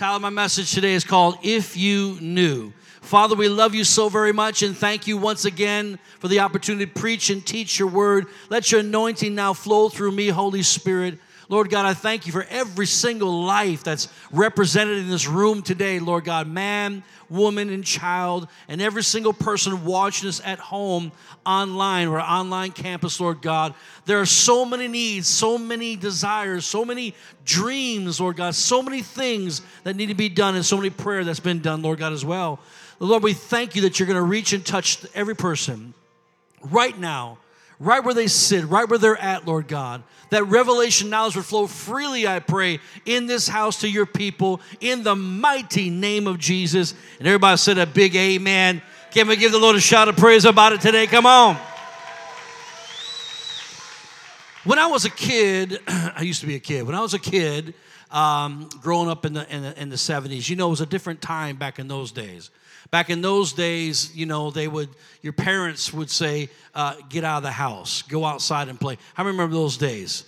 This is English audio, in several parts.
Of my message today is called If You Knew. Father, we love you so very much and thank you once again for the opportunity to preach and teach your word. Let your anointing now flow through me, Holy Spirit. Lord God, I thank you for every single life that's represented in this room today, Lord God, man, woman, and child, and every single person watching us at home, online, or online campus, Lord God. There are so many needs, so many desires, so many dreams, Lord God, so many things that need to be done, and so many prayer that's been done, Lord God, as well. Lord, we thank you that you're going to reach and touch every person right now right where they sit, right where they're at, Lord God. That revelation knowledge would flow freely, I pray, in this house to your people in the mighty name of Jesus. And everybody said a big amen. Can we give the Lord a shout of praise about it today? Come on. When I was a kid, I used to be a kid. When I was a kid, um, growing up in the, in the in the 70s, you know, it was a different time back in those days. Back in those days, you know, they would, your parents would say, uh, get out of the house, go outside and play. I remember those days.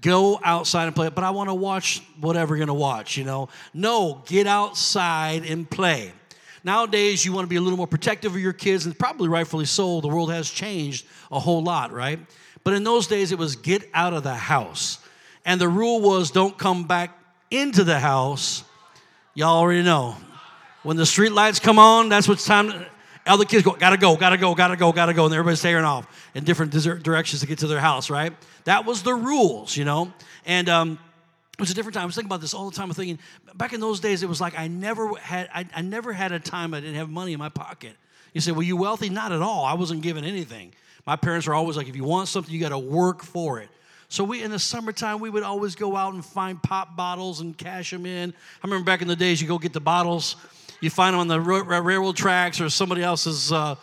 Go outside and play, but I want to watch whatever you're going to watch, you know. No, get outside and play. Nowadays, you want to be a little more protective of your kids, and probably rightfully so. The world has changed a whole lot, right? But in those days, it was get out of the house. And the rule was don't come back into the house. Y'all already know. When the street lights come on, that's what's time. To, other kids go, gotta go, gotta go, gotta go, gotta go, and everybody's tearing off in different directions to get to their house, right? That was the rules, you know? And um, it was a different time. I was thinking about this all the time. I was thinking, back in those days, it was like I never had, I, I never had a time I didn't have money in my pocket. You say, well, you wealthy? Not at all. I wasn't given anything. My parents were always like, if you want something, you got to work for it. So we in the summertime we would always go out and find pop bottles and cash them in. I remember back in the days you go get the bottles you find them on the railroad tracks or somebody else's, uh,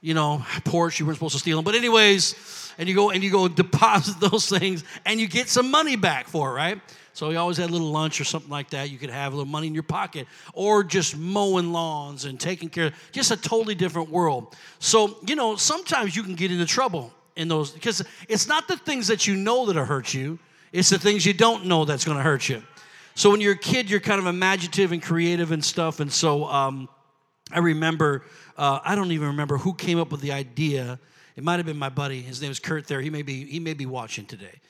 you know, porch. You weren't supposed to steal them, but anyways, and you go and you go deposit those things, and you get some money back for it, right? So you always had a little lunch or something like that. You could have a little money in your pocket, or just mowing lawns and taking care. of Just a totally different world. So you know, sometimes you can get into trouble in those because it's not the things that you know that hurt you; it's the things you don't know that's going to hurt you. So when you're a kid, you're kind of imaginative and creative and stuff. And so um, I remember, uh, I don't even remember who came up with the idea. It might have been my buddy. His name is Kurt. There, he may be he may be watching today.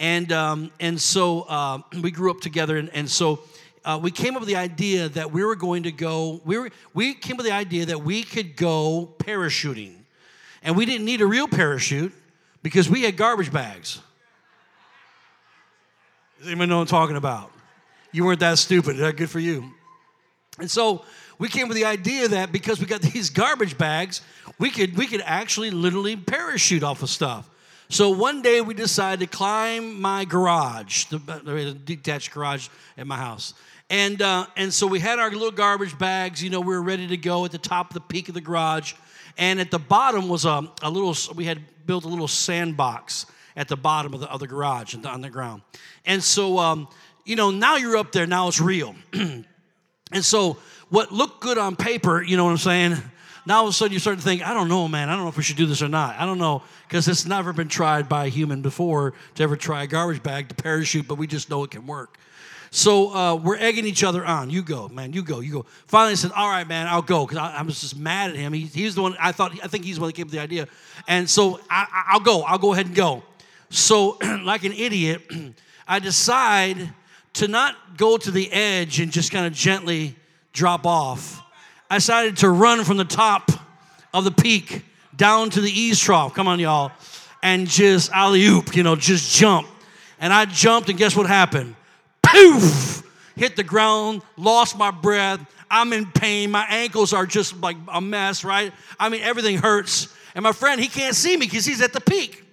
And um, and so uh, we grew up together, and, and so. Uh, we came up with the idea that we were going to go. We were, we came up with the idea that we could go parachuting, and we didn't need a real parachute because we had garbage bags. Does anyone know what I'm talking about? You weren't that stupid. Good for you. And so we came with the idea that because we got these garbage bags, we could we could actually literally parachute off of stuff. So one day we decided to climb my garage, the, the detached garage at my house. And, uh, and so we had our little garbage bags, you know, we were ready to go at the top of the peak of the garage. And at the bottom was a, a little, we had built a little sandbox at the bottom of the, of the garage on the ground. And so um, you know, now you're up there, now it's real. and so what looked good on paper, you know what I'm saying? Now all of a sudden you start to think, I don't know, man. I don't know if we should do this or not. I don't know, because it's never been tried by a human before to ever try a garbage bag to parachute, but we just know it can work. So uh, we're egging each other on. You go, man. You go. You go. Finally, I said, "All right, man. I'll go." Because I, I, was just mad at him. He, he's the one. I thought. I think he's the one that came up with the idea. And so I, will go. I'll go ahead and go. So, like an idiot, I decide to not go to the edge and just kind of gently drop off. I decided to run from the top of the peak down to the eaves trough. Come on, y'all. And just alley oop, you know, just jump. And I jumped, and guess what happened? Poof! Hit the ground, lost my breath. I'm in pain. My ankles are just like a mess, right? I mean, everything hurts. And my friend, he can't see me because he's at the peak.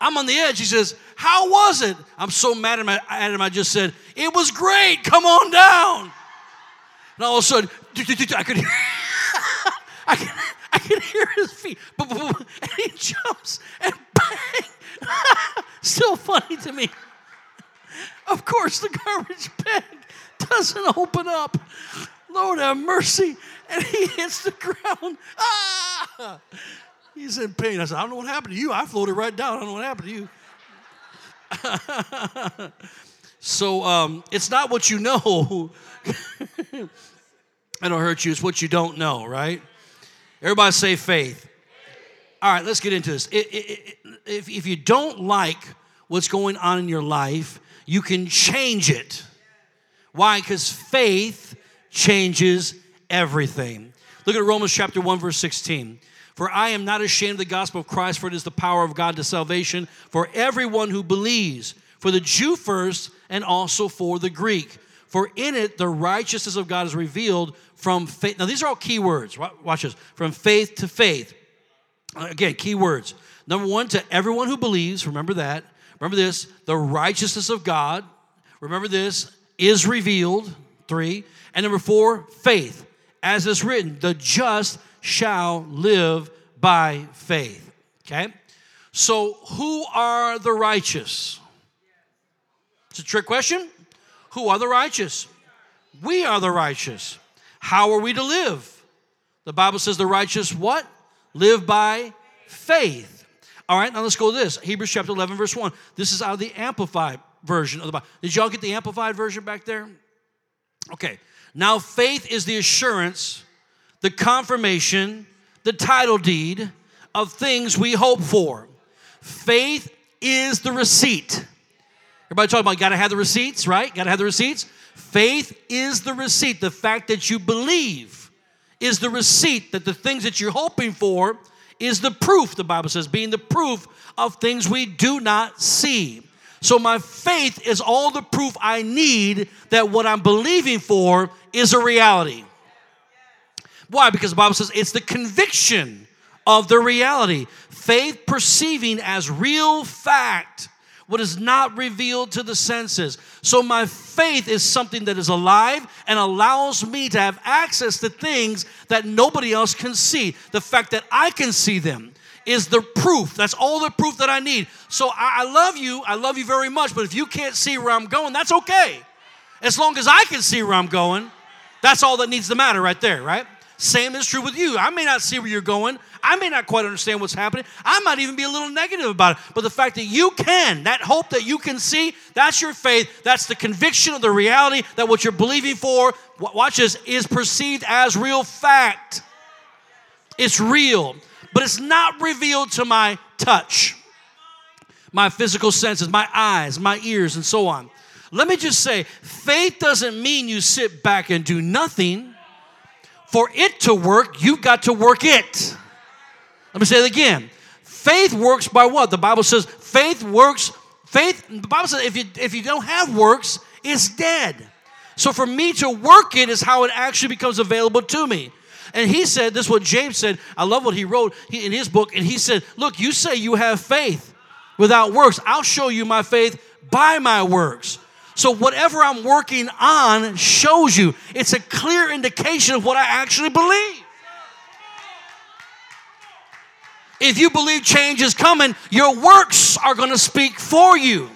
I'm on the edge. He says, How was it? I'm so mad at him. I just said, It was great. Come on down. And all of a sudden, I could hear, I could, I could hear his feet. And he jumps and bang. Still funny to me. Of course, the garbage bag doesn't open up. Lord have mercy. And he hits the ground. Ah! He's in pain. I said, I don't know what happened to you. I floated right down. I don't know what happened to you. So um, it's not what you know. Don't hurt you. It's what you don't know, right? Everybody say faith. All right, let's get into this. If, if you don't like what's going on in your life, you can change it. Why? Because faith changes everything. Look at Romans chapter 1, verse 16. For I am not ashamed of the gospel of Christ, for it is the power of God to salvation for everyone who believes, for the Jew first, and also for the Greek. For in it the righteousness of God is revealed from faith. Now, these are all key words. Watch this. From faith to faith. Again, key words. Number one, to everyone who believes, remember that. Remember this, the righteousness of God, remember this, is revealed. Three. And number four, faith. As is written, the just shall live by faith. Okay? So, who are the righteous? It's a trick question. Who are the righteous? We are the righteous. How are we to live? The Bible says the righteous what? Live by faith. All right, now let's go to this. Hebrews chapter 11, verse 1. This is out of the Amplified version of the Bible. Did y'all get the Amplified version back there? Okay. Now, faith is the assurance the confirmation, the title deed of things we hope for. Faith is the receipt. Everybody talking about got to have the receipts, right? Got to have the receipts. Faith is the receipt. The fact that you believe is the receipt that the things that you're hoping for is the proof, the Bible says, being the proof of things we do not see. So my faith is all the proof I need that what I'm believing for is a reality. Why? Because the Bible says it's the conviction of the reality. Faith perceiving as real fact what is not revealed to the senses. So, my faith is something that is alive and allows me to have access to things that nobody else can see. The fact that I can see them is the proof. That's all the proof that I need. So, I, I love you. I love you very much. But if you can't see where I'm going, that's okay. As long as I can see where I'm going, that's all that needs to matter right there, right? Same is true with you. I may not see where you're going. I may not quite understand what's happening. I might even be a little negative about it. But the fact that you can, that hope that you can see, that's your faith. That's the conviction of the reality that what you're believing for, watch this, is perceived as real fact. It's real, but it's not revealed to my touch, my physical senses, my eyes, my ears, and so on. Let me just say faith doesn't mean you sit back and do nothing. For it to work, you've got to work it. Let me say it again. Faith works by what? The Bible says faith works. Faith, the Bible says if you if you don't have works, it's dead. So for me to work it is how it actually becomes available to me. And he said, this is what James said. I love what he wrote in his book. And he said, Look, you say you have faith without works. I'll show you my faith by my works. So whatever I'm working on shows you. It's a clear indication of what I actually believe. If you believe change is coming, your works are going to speak for you.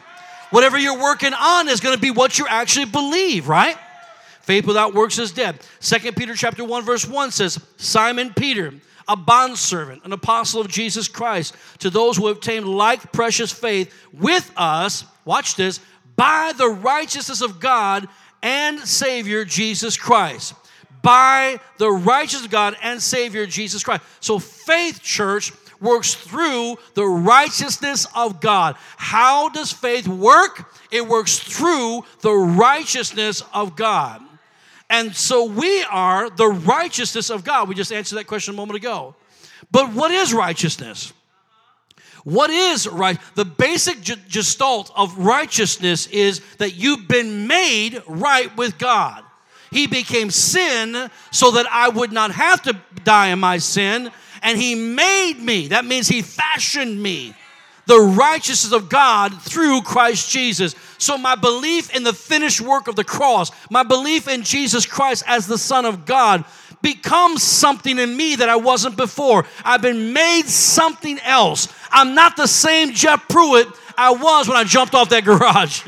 Whatever you're working on is going to be what you actually believe, right? Faith without works is dead. Second Peter chapter 1 verse 1 says, Simon Peter, a bondservant, an apostle of Jesus Christ, to those who have obtained like precious faith with us, watch this, by the righteousness of God and Savior Jesus Christ. By the righteousness of God and Savior Jesus Christ. So, faith, church, works through the righteousness of God. How does faith work? It works through the righteousness of God. And so we are the righteousness of God. We just answered that question a moment ago. But what is righteousness? What is right? The basic gestalt of righteousness is that you've been made right with God. He became sin so that I would not have to die in my sin, and He made me. That means He fashioned me the righteousness of God through Christ Jesus. So, my belief in the finished work of the cross, my belief in Jesus Christ as the Son of God, becomes something in me that I wasn't before. I've been made something else. I'm not the same Jeff Pruitt I was when I jumped off that garage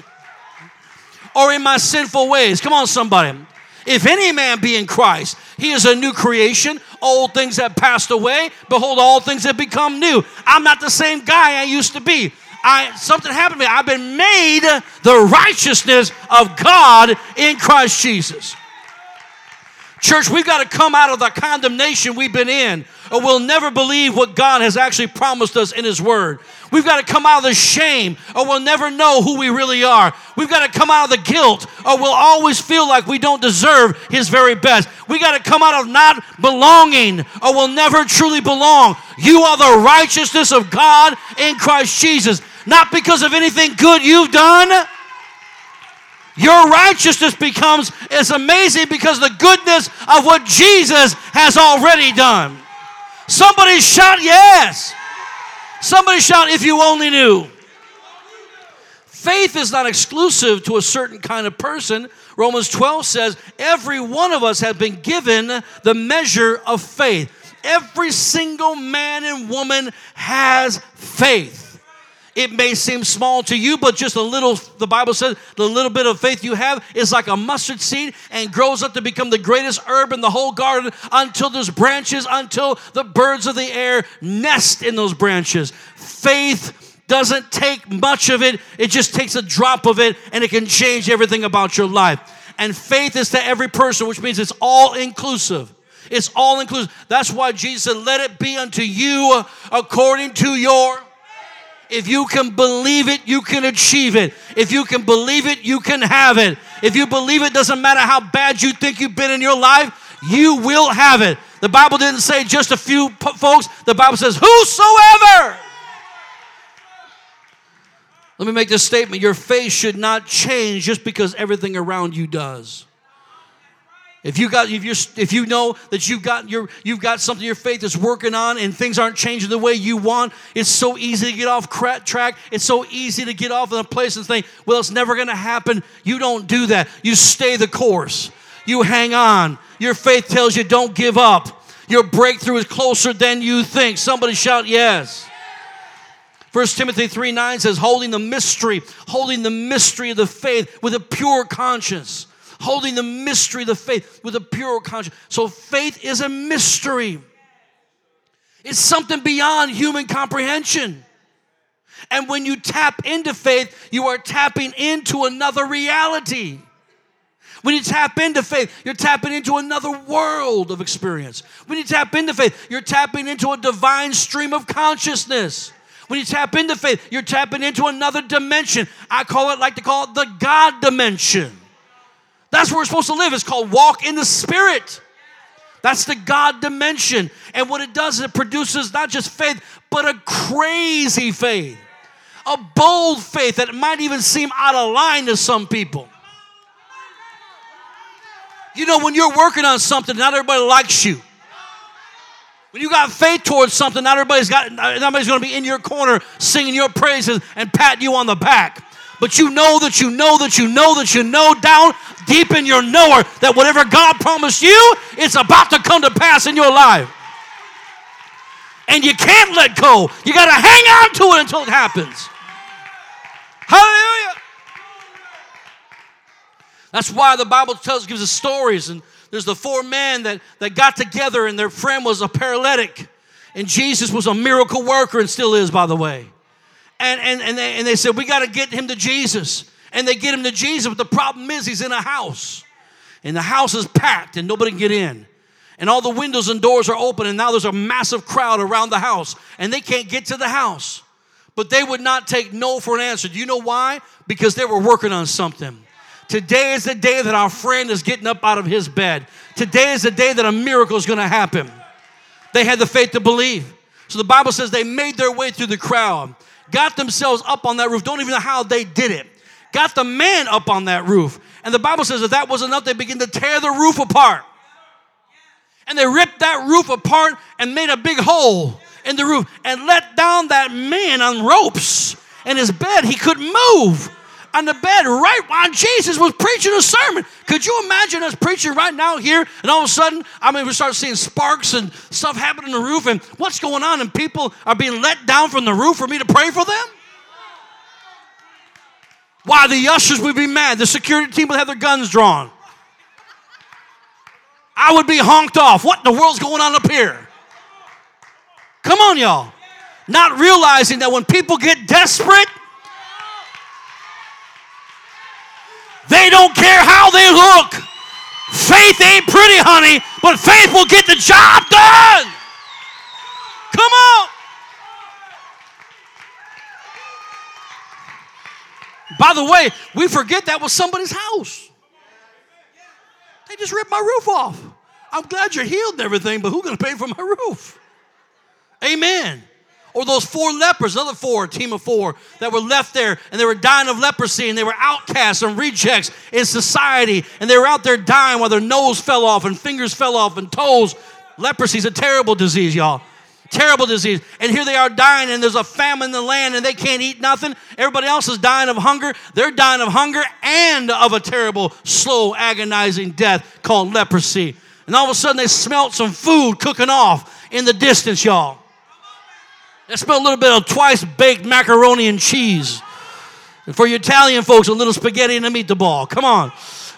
or in my sinful ways. Come on, somebody. If any man be in Christ, he is a new creation. Old things have passed away. Behold, all things have become new. I'm not the same guy I used to be. I something happened to me. I've been made the righteousness of God in Christ Jesus. Church, we've got to come out of the condemnation we've been in, or we'll never believe what God has actually promised us in His Word. We've got to come out of the shame, or we'll never know who we really are. We've got to come out of the guilt, or we'll always feel like we don't deserve His very best. We got to come out of not belonging, or we'll never truly belong. You are the righteousness of God in Christ Jesus, not because of anything good you've done your righteousness becomes is amazing because the goodness of what Jesus has already done. Somebody shout yes. Somebody shout if you only knew. Faith is not exclusive to a certain kind of person. Romans 12 says every one of us has been given the measure of faith. Every single man and woman has faith. It may seem small to you, but just a little, the Bible says, the little bit of faith you have is like a mustard seed and grows up to become the greatest herb in the whole garden until there's branches, until the birds of the air nest in those branches. Faith doesn't take much of it, it just takes a drop of it and it can change everything about your life. And faith is to every person, which means it's all inclusive. It's all inclusive. That's why Jesus said, Let it be unto you according to your if you can believe it, you can achieve it. If you can believe it, you can have it. If you believe it, doesn't matter how bad you think you've been in your life, you will have it. The Bible didn't say just a few folks, the Bible says, Whosoever. Let me make this statement your faith should not change just because everything around you does. If you got if you if you know that you've got your you've got something your faith is working on and things aren't changing the way you want, it's so easy to get off track. It's so easy to get off in a place and think, well, it's never going to happen. You don't do that. You stay the course. You hang on. Your faith tells you don't give up. Your breakthrough is closer than you think. Somebody shout yes. First Timothy 3 9 says, holding the mystery, holding the mystery of the faith with a pure conscience holding the mystery of the faith with a pure conscience. So faith is a mystery. It's something beyond human comprehension. And when you tap into faith, you are tapping into another reality. When you tap into faith, you're tapping into another world of experience. When you tap into faith, you're tapping into a divine stream of consciousness. When you tap into faith, you're tapping into another dimension. I call it, like to call it the God dimension. That's where we're supposed to live. It's called walk in the Spirit. That's the God dimension. And what it does is it produces not just faith, but a crazy faith, a bold faith that might even seem out of line to some people. You know, when you're working on something, not everybody likes you. When you got faith towards something, not everybody's got, not everybody's going to be in your corner singing your praises and patting you on the back but you know that you know that you know that you know down deep in your knower that whatever God promised you, it's about to come to pass in your life. And you can't let go. You got to hang on to it until it happens. Hallelujah. That's why the Bible tells gives us stories and there's the four men that, that got together and their friend was a paralytic and Jesus was a miracle worker and still is by the way and, and, and, they, and they said, We got to get him to Jesus. And they get him to Jesus, but the problem is he's in a house. And the house is packed and nobody can get in. And all the windows and doors are open, and now there's a massive crowd around the house, and they can't get to the house. But they would not take no for an answer. Do you know why? Because they were working on something. Today is the day that our friend is getting up out of his bed. Today is the day that a miracle is going to happen. They had the faith to believe. So the Bible says they made their way through the crowd got themselves up on that roof. Don't even know how they did it. Got the man up on that roof. And the Bible says that that wasn't enough, they began to tear the roof apart. And they ripped that roof apart and made a big hole in the roof and let down that man on ropes in his bed. He couldn't move on the bed right while Jesus was preaching a sermon. Could you imagine us preaching right now here and all of a sudden, I mean, we start seeing sparks and stuff happening on the roof and what's going on and people are being let down from the roof for me to pray for them? Why, the ushers would be mad. The security team would have their guns drawn. I would be honked off. What in the world's going on up here? Come on, y'all. Not realizing that when people get desperate, they don't care how they look. Faith ain't pretty, honey, but faith will get the job done. Come on. By the way, we forget that was somebody's house. They just ripped my roof off. I'm glad you're healed and everything, but who's going to pay for my roof? Amen. Or those four lepers, another four, team of four, that were left there and they were dying of leprosy and they were outcasts and rejects in society and they were out there dying while their nose fell off and fingers fell off and toes. Leprosy is a terrible disease, y'all. Terrible disease. And here they are dying, and there's a famine in the land, and they can't eat nothing. Everybody else is dying of hunger. They're dying of hunger and of a terrible, slow, agonizing death called leprosy. And all of a sudden, they smelt some food cooking off in the distance, y'all. They smelled a little bit of twice baked macaroni and cheese. And for you Italian folks, a little spaghetti and a meatball. Come on.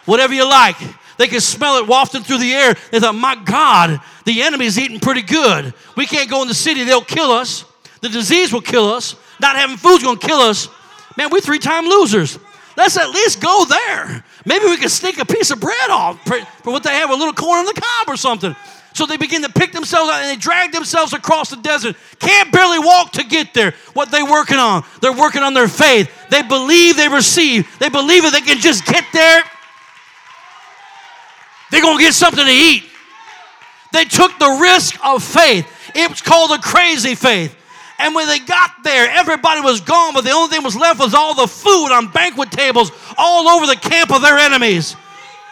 Whatever you like. They could smell it wafting through the air. They thought, my God, the enemy's eating pretty good. We can't go in the city, they'll kill us. The disease will kill us. Not having food's gonna kill us. Man, we're three time losers. Let's at least go there. Maybe we can sneak a piece of bread off for what they have, a little corn on the cob or something. So they begin to pick themselves out and they drag themselves across the desert. Can't barely walk to get there. What they working on? They're working on their faith. They believe they receive. They believe that they can just get there they're going to get something to eat. They took the risk of faith. It was called a crazy faith. And when they got there, everybody was gone, but the only thing was left was all the food on banquet tables all over the camp of their enemies.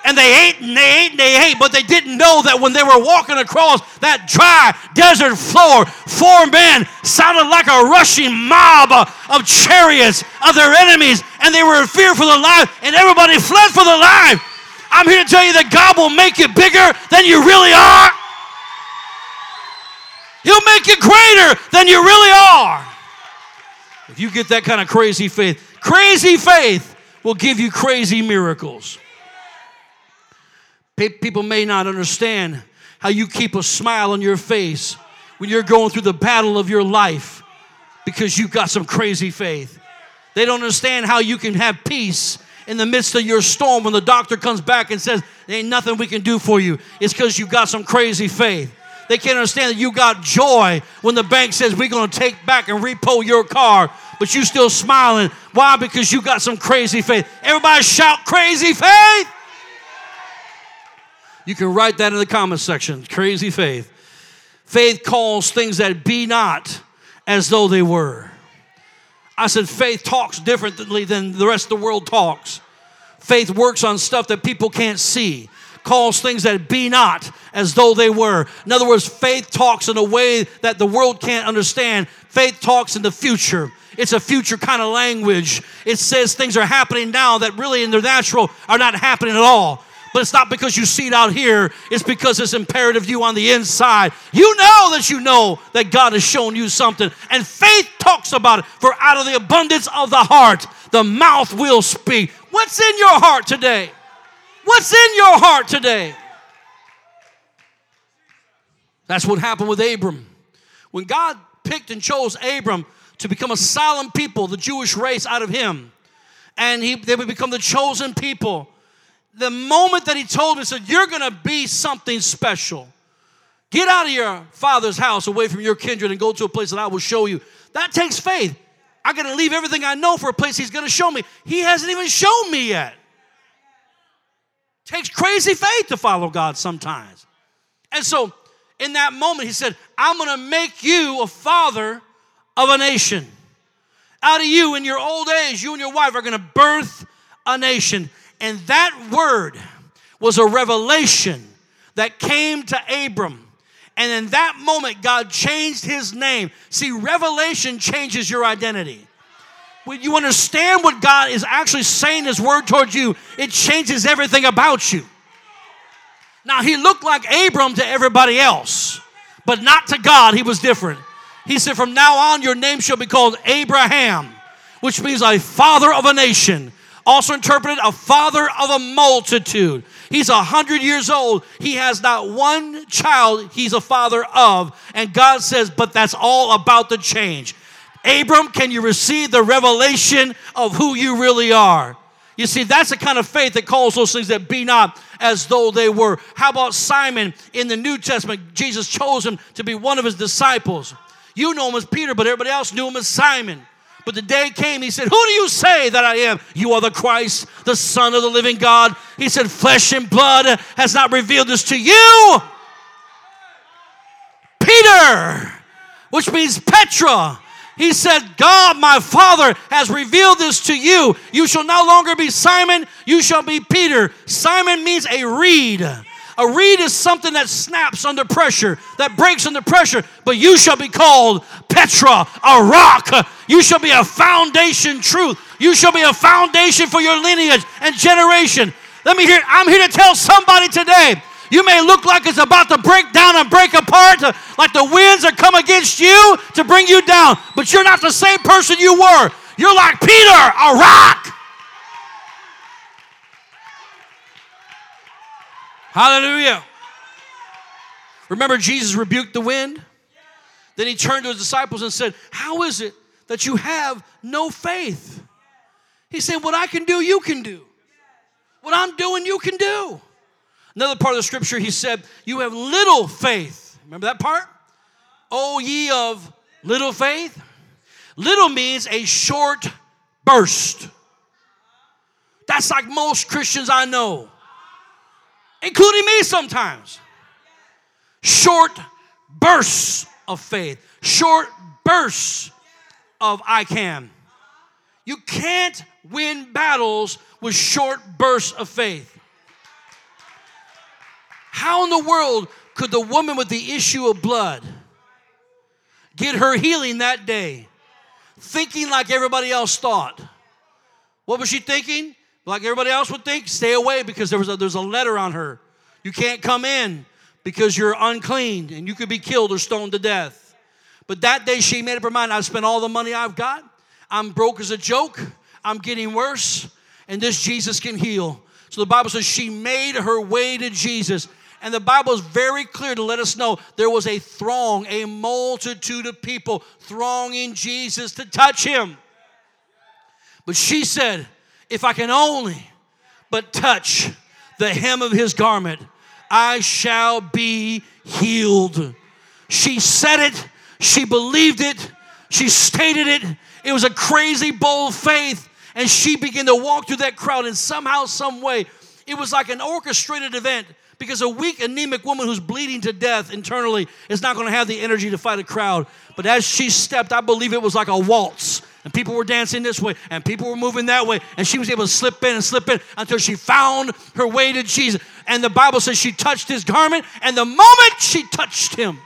And they ate and they ate and they ate, but they didn't know that when they were walking across that dry desert floor, four men sounded like a rushing mob of chariots of their enemies, and they were in fear for their life, and everybody fled for their life. I'm here to tell you that God will make you bigger than you really are. He'll make you greater than you really are. If you get that kind of crazy faith, crazy faith will give you crazy miracles. People may not understand how you keep a smile on your face when you're going through the battle of your life because you've got some crazy faith. They don't understand how you can have peace in the midst of your storm when the doctor comes back and says, There ain't nothing we can do for you. It's because you've got some crazy faith. They can't understand that you got joy when the bank says we're going to take back and repo your car, but you still smiling. Why? Because you got some crazy faith. Everybody shout crazy faith. You can write that in the comment section. Crazy faith. Faith calls things that be not as though they were. I said, faith talks differently than the rest of the world talks. Faith works on stuff that people can't see, calls things that be not as though they were. In other words, faith talks in a way that the world can't understand. Faith talks in the future. It's a future kind of language. It says things are happening now that really in the natural are not happening at all. But it's not because you see it out here, it's because it's imperative you on the inside. You know that you know that God has shown you something. And faith talks about it. For out of the abundance of the heart, the mouth will speak. What's in your heart today? What's in your heart today? That's what happened with Abram. When God picked and chose Abram to become a solemn people, the Jewish race out of him, and he, they would become the chosen people the moment that he told me, said, You're gonna be something special. Get out of your father's house, away from your kindred, and go to a place that I will show you. That takes faith. I gotta leave everything I know for a place he's gonna show me. He hasn't even shown me yet. Takes crazy faith to follow God sometimes. And so, in that moment, he said, I'm gonna make you a father of a nation. Out of you, in your old age, you and your wife are gonna birth a nation. And that word was a revelation that came to Abram. And in that moment, God changed his name. See, revelation changes your identity. When you understand what God is actually saying his word towards you, it changes everything about you. Now, he looked like Abram to everybody else, but not to God. He was different. He said, From now on, your name shall be called Abraham, which means a father of a nation also interpreted a father of a multitude. He's a hundred years old. He has not one child he's a father of. And God says, but that's all about to change. Abram, can you receive the revelation of who you really are? You see, that's the kind of faith that calls those things that be not as though they were. How about Simon in the New Testament? Jesus chose him to be one of his disciples. You know him as Peter, but everybody else knew him as Simon. But the day came, he said, Who do you say that I am? You are the Christ, the Son of the living God. He said, Flesh and blood has not revealed this to you. Peter, which means Petra. He said, God, my Father, has revealed this to you. You shall no longer be Simon, you shall be Peter. Simon means a reed. A reed is something that snaps under pressure, that breaks under pressure, but you shall be called Petra, a rock. You shall be a foundation truth. You shall be a foundation for your lineage and generation. Let me hear, I'm here to tell somebody today you may look like it's about to break down and break apart, like the winds are come against you to bring you down, but you're not the same person you were. You're like Peter, a rock. Hallelujah. Remember, Jesus rebuked the wind? Then he turned to his disciples and said, How is it that you have no faith? He said, What I can do, you can do. What I'm doing, you can do. Another part of the scripture, he said, You have little faith. Remember that part? O ye of little faith. Little means a short burst. That's like most Christians I know, including me sometimes. Short bursts of faith, short bursts of I can. You can't win battles with short bursts of faith. How in the world could the woman with the issue of blood get her healing that day, thinking like everybody else thought? What was she thinking? Like everybody else would think? Stay away because there was a, there's a letter on her. You can't come in because you're unclean and you could be killed or stoned to death. But that day she made up her mind I've spent all the money I've got. I'm broke as a joke. I'm getting worse. And this Jesus can heal. So the Bible says she made her way to Jesus. And the Bible is very clear to let us know there was a throng, a multitude of people thronging Jesus to touch him. But she said, If I can only but touch the hem of his garment, I shall be healed. She said it, she believed it, she stated it. It was a crazy, bold faith. And she began to walk through that crowd, and somehow, some way, it was like an orchestrated event because a weak, anemic woman who's bleeding to death internally is not going to have the energy to fight a crowd. But as she stepped, I believe it was like a waltz. And people were dancing this way, and people were moving that way, and she was able to slip in and slip in until she found her way to Jesus. And the Bible says she touched his garment, and the moment she touched him,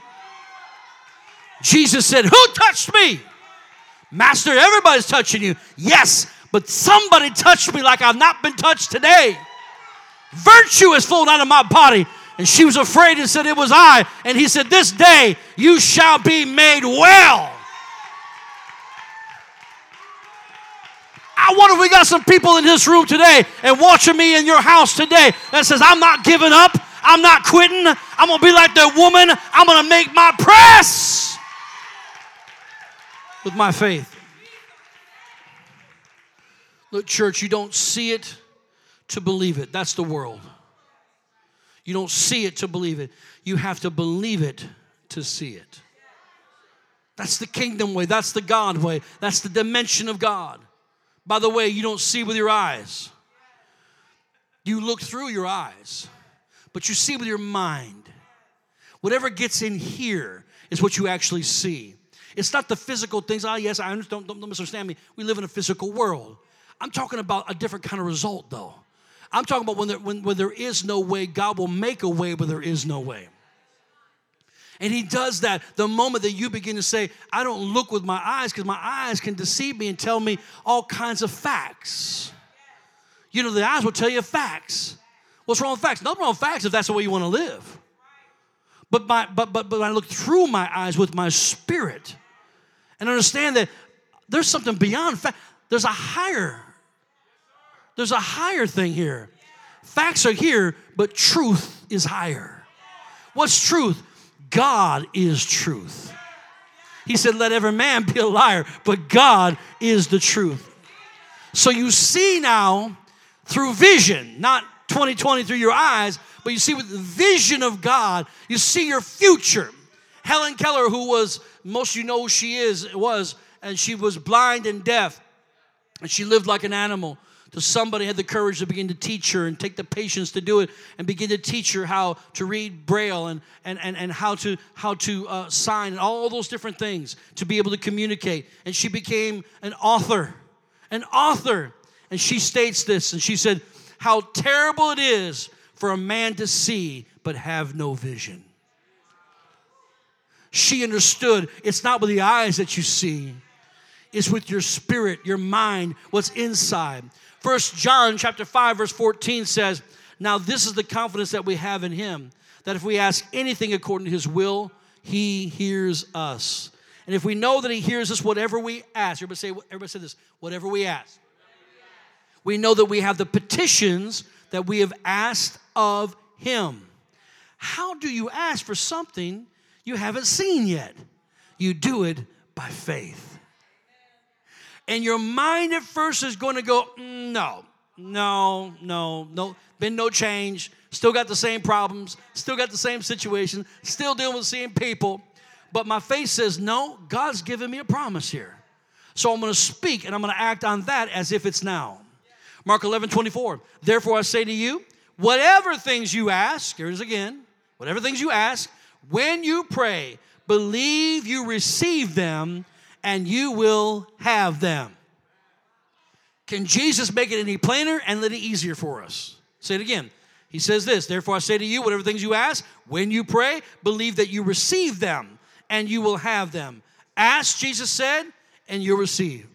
Jesus said, Who touched me? Master, everybody's touching you. Yes, but somebody touched me like I've not been touched today. Virtue is flowing out of my body. And she was afraid and said, It was I. And he said, This day you shall be made well. I wonder if we got some people in this room today and watching me in your house today that says, I'm not giving up. I'm not quitting. I'm going to be like that woman. I'm going to make my press with my faith. Look, church, you don't see it to believe it. That's the world. You don't see it to believe it. You have to believe it to see it. That's the kingdom way. That's the God way. That's the dimension of God. By the way, you don't see with your eyes. You look through your eyes, but you see with your mind. Whatever gets in here is what you actually see. It's not the physical things. Ah, yes, I understand. Don't, don't misunderstand me. We live in a physical world. I'm talking about a different kind of result, though. I'm talking about when there, when, when there is no way, God will make a way where there is no way. And he does that the moment that you begin to say, I don't look with my eyes because my eyes can deceive me and tell me all kinds of facts. You know, the eyes will tell you facts. What's wrong with facts? Nothing wrong with facts if that's the way you want to live. But, my, but, but, but I look through my eyes with my spirit and understand that there's something beyond fact. There's a higher there's a higher thing here. Facts are here, but truth is higher. What's truth? God is truth. He said, Let every man be a liar, but God is the truth. So you see now through vision, not 2020 through your eyes, but you see with the vision of God, you see your future. Helen Keller, who was, most you know who she is, was, and she was blind and deaf, and she lived like an animal. So somebody had the courage to begin to teach her and take the patience to do it and begin to teach her how to read braille and, and, and, and how to, how to uh, sign and all those different things to be able to communicate. And she became an author, an author. And she states this, and she said, How terrible it is for a man to see but have no vision. She understood it's not with the eyes that you see, it's with your spirit, your mind, what's inside. First John chapter 5 verse 14 says, "Now this is the confidence that we have in him, that if we ask anything according to his will, he hears us." And if we know that he hears us whatever we ask, everybody say everybody say this, whatever we ask. We know that we have the petitions that we have asked of him. How do you ask for something you haven't seen yet? You do it by faith. And your mind at first is going to go, mm, no, no, no, no, been no change, still got the same problems, still got the same situation, still dealing with the same people. But my faith says, no, God's given me a promise here. So I'm going to speak and I'm going to act on that as if it's now. Mark 11, 24. Therefore I say to you, whatever things you ask, here's again, whatever things you ask, when you pray, believe you receive them and you will have them. Can Jesus make it any plainer and let it easier for us? Say it again. He says this, therefore I say to you, whatever things you ask, when you pray, believe that you receive them and you will have them. Ask, Jesus said, and you'll receive.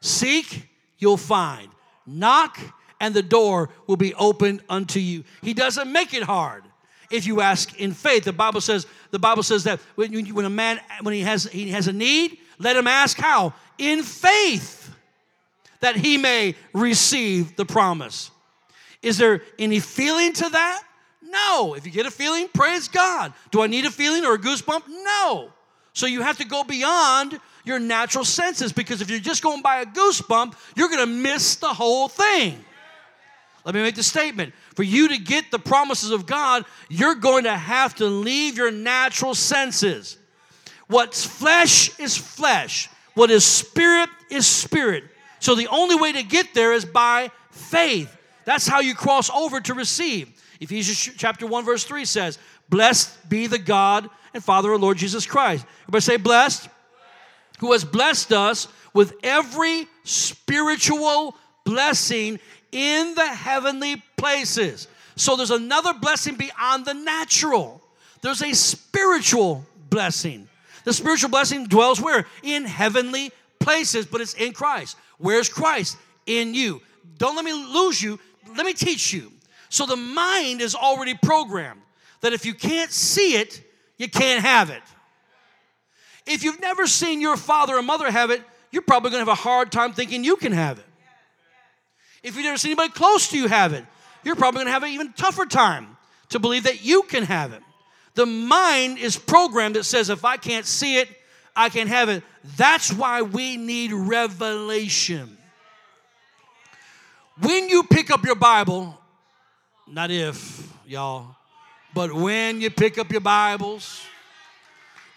Seek, you'll find. Knock, and the door will be opened unto you. He doesn't make it hard if you ask in faith. The Bible says, the Bible says that when, when a man, when he has, he has a need, let him ask how? In faith that he may receive the promise. Is there any feeling to that? No. If you get a feeling, praise God. Do I need a feeling or a goosebump? No. So you have to go beyond your natural senses because if you're just going by a goosebump, you're going to miss the whole thing. Let me make the statement. For you to get the promises of God, you're going to have to leave your natural senses. What's flesh is flesh, what is spirit is spirit. So the only way to get there is by faith. That's how you cross over to receive. Ephesians chapter 1, verse 3 says, Blessed be the God and Father of Lord Jesus Christ. Everybody say, Blessed, who has blessed us with every spiritual blessing in the heavenly places. So there's another blessing beyond the natural. There's a spiritual blessing. The spiritual blessing dwells where? In heavenly places, but it's in Christ. Where's Christ? In you. Don't let me lose you. Let me teach you. So the mind is already programmed that if you can't see it, you can't have it. If you've never seen your father or mother have it, you're probably to have a hard time thinking you can have it. If you've never seen anybody close to you have it, you're probably to have an even tougher time to believe that you can have it. The mind is programmed that says, if I can't see it, I can't have it. That's why we need revelation. When you pick up your Bible, not if, y'all, but when you pick up your Bibles,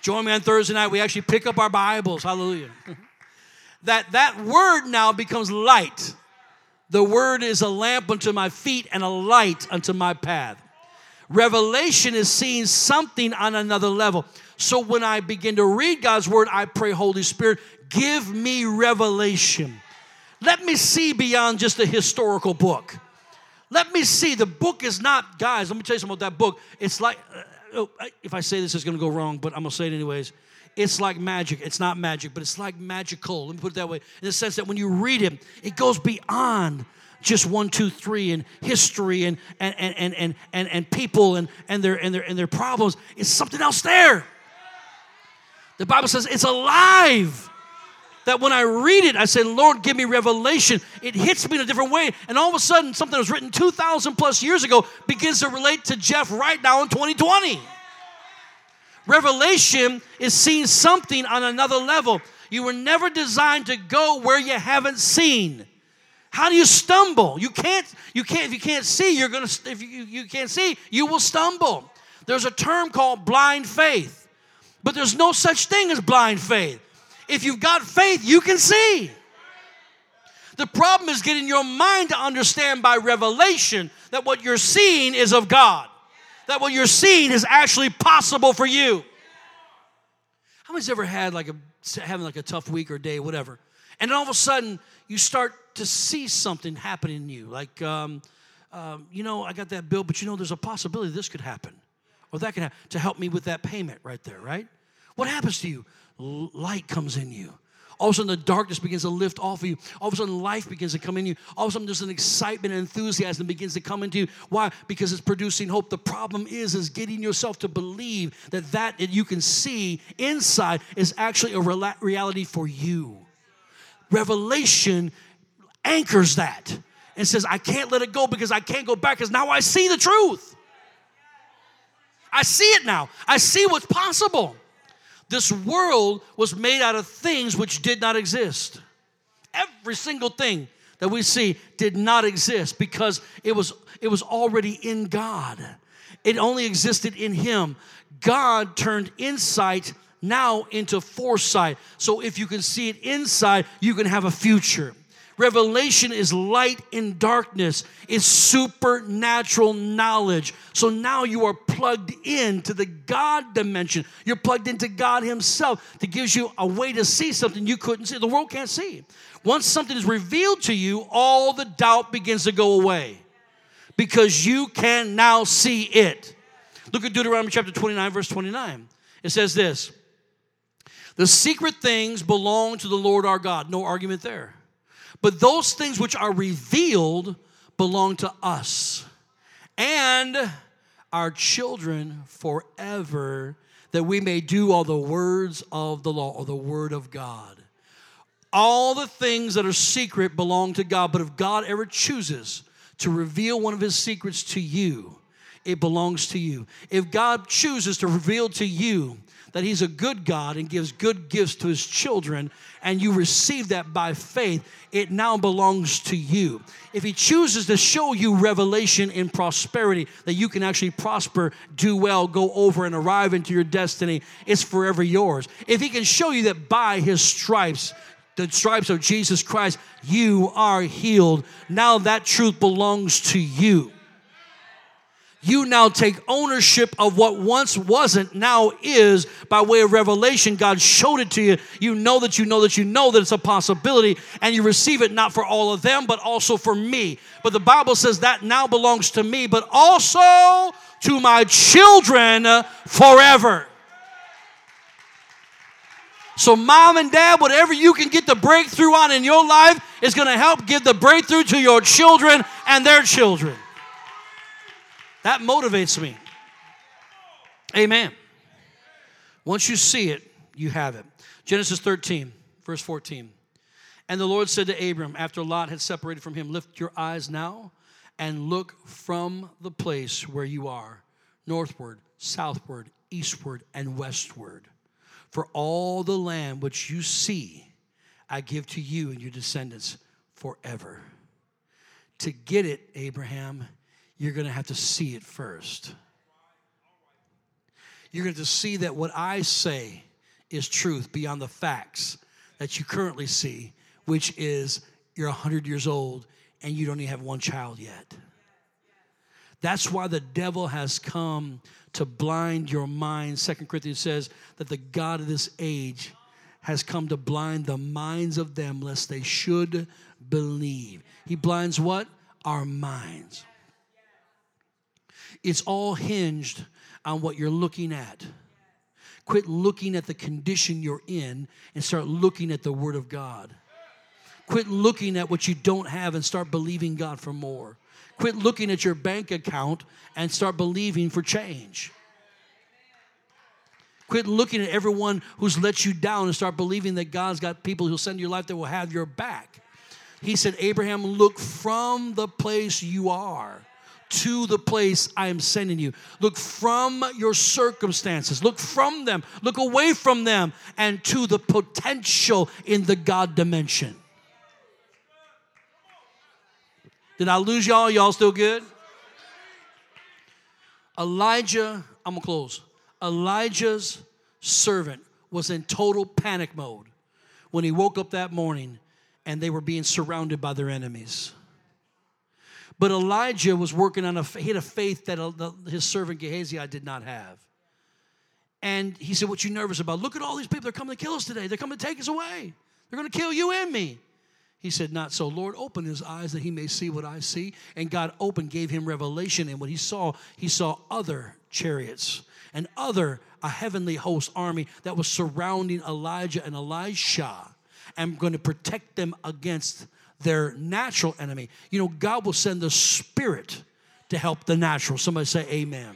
join me on Thursday night. We actually pick up our Bibles. Hallelujah. that that word now becomes light. The word is a lamp unto my feet and a light unto my path. Revelation is seeing something on another level. So when I begin to read God's word, I pray, Holy Spirit, give me revelation. Let me see beyond just a historical book. Let me see. The book is not, guys, let me tell you something about that book. It's like, uh, oh, if I say this, it's going to go wrong, but I'm going to say it anyways. It's like magic. It's not magic, but it's like magical. Let me put it that way. In the sense that when you read it, it goes beyond just one, two, three, and history and and and and and and, and people and, and their and their and their problems. It's something else there. The Bible says it's alive. that when I read it, I say, Lord, give me revelation. It hits me in a different way. And all of a sudden, something that was written 2,000 plus years ago begins to relate to Jeff right now in 2020. Revelation is seeing something on another level. You were never designed to go where you haven't seen. How do you stumble? You can't, you can't, if you can't see, you're gonna, if you, you can't see, you will stumble. There's a term called blind faith, but there's no such thing as blind faith. If you've got faith, you can see. The problem is getting your mind to understand by revelation that what you're seeing is of God, that what you're seeing is actually possible for you. How many's ever had like a having like a tough week or day, whatever, and then all of a sudden you start to see something happen in you, like um, um, you know I got that bill, but you know there's a possibility this could happen, or that can happen to help me with that payment right there, right? What happens to you? Light comes in you. All of a sudden, the darkness begins to lift off of you. All of a sudden, life begins to come in you. All of a sudden, there's an excitement and enthusiasm begins to come into you. Why? Because it's producing hope. The problem is, is getting yourself to believe that that that you can see inside is actually a reality for you. Revelation anchors that and says, I can't let it go because I can't go back because now I see the truth. I see it now. I see what's possible. This world was made out of things which did not exist. Every single thing that we see did not exist because it was it was already in God. It only existed in him. God turned insight now into foresight. So if you can see it inside, you can have a future. Revelation is light in darkness, it's supernatural knowledge. So now you are plugged into the God dimension. You're plugged into God Himself that gives you a way to see something you couldn't see. The world can't see. Once something is revealed to you, all the doubt begins to go away because you can now see it. Look at Deuteronomy chapter 29, verse 29. It says this The secret things belong to the Lord our God. No argument there. But those things which are revealed belong to us and our children forever, that we may do all the words of the law or the word of God. All the things that are secret belong to God, but if God ever chooses to reveal one of his secrets to you, it belongs to you. If God chooses to reveal to you that He's a good God and gives good gifts to His children, and you receive that by faith, it now belongs to you. If He chooses to show you revelation in prosperity, that you can actually prosper, do well, go over, and arrive into your destiny, it's forever yours. If He can show you that by His stripes, the stripes of Jesus Christ, you are healed. Now that truth belongs to you you now take ownership of what once wasn't, now is by way of revelation. God showed it to you. You know that you know that you know that it's a possibility, and you receive it not for all of them, but also for me. But the Bible says that now belongs to me, but also to my children forever. So, mom and dad, whatever you can get the breakthrough on in your life is going to help give the breakthrough to your children and their children. That motivates me. Amen. Once you see it, you have it. Genesis 13, verse 14. And the Lord said to Abram, after Lot had separated from him, Lift your eyes now and look from the place where you are, northward, southward, eastward, and westward. For all the land which you see, I give to you and your descendants forever. To get it, Abraham, you're going to have to see it first. You're going to see that what I say is truth beyond the facts that you currently see, which is you're 100 years old and you don't even have one child yet. That's why the devil has come to blind your mind. Second Corinthians says that the God of this age has come to blind the minds of them lest they should believe. He blinds what? Our minds. It's all hinged on what you're looking at. Quit looking at the condition you're in and start looking at the Word of God. Quit looking at what you don't have and start believing God for more. Quit looking at your bank account and start believing for change. Quit looking at everyone who's let you down and start believing that God's got people who'll send your life that will have your back. He said, Abraham, look from the place you are to the place I am sending you. Look from your circumstances, look from them, look away from them, and to the potential in the God dimension. Did I lose y'all? Y'all still good? Elijah, I'm gonna close. Elijah's servant was in total panic mode when he woke up that morning and they were being surrounded by their enemies. But Elijah was working on a, he had a faith that uh, his servant Gehazi did not have. And he said, What you nervous about? Look at all these people. They're coming to kill us today. They're coming to take us away. They're going to kill you and me. He said, Not so. Lord, open his eyes that he may see what I see. And God opened, gave him revelation. And what he saw, he saw other chariots and other, a heavenly host army that was surrounding Elijah and Elisha and going to protect them against their natural enemy. You know, God will send the spirit to help the natural. Somebody say, Amen.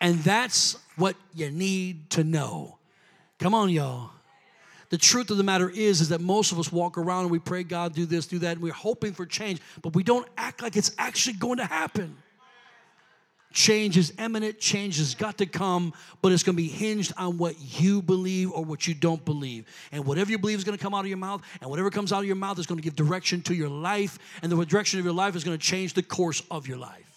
And that's what you need to know. Come on, y'all. The truth of the matter is, is that most of us walk around and we pray, God, do this, do that, and we're hoping for change, but we don't act like it's actually going to happen. Change is imminent, change has got to come, but it's going to be hinged on what you believe or what you don't believe. And whatever you believe is going to come out of your mouth, and whatever comes out of your mouth is going to give direction to your life, and the direction of your life is going to change the course of your life.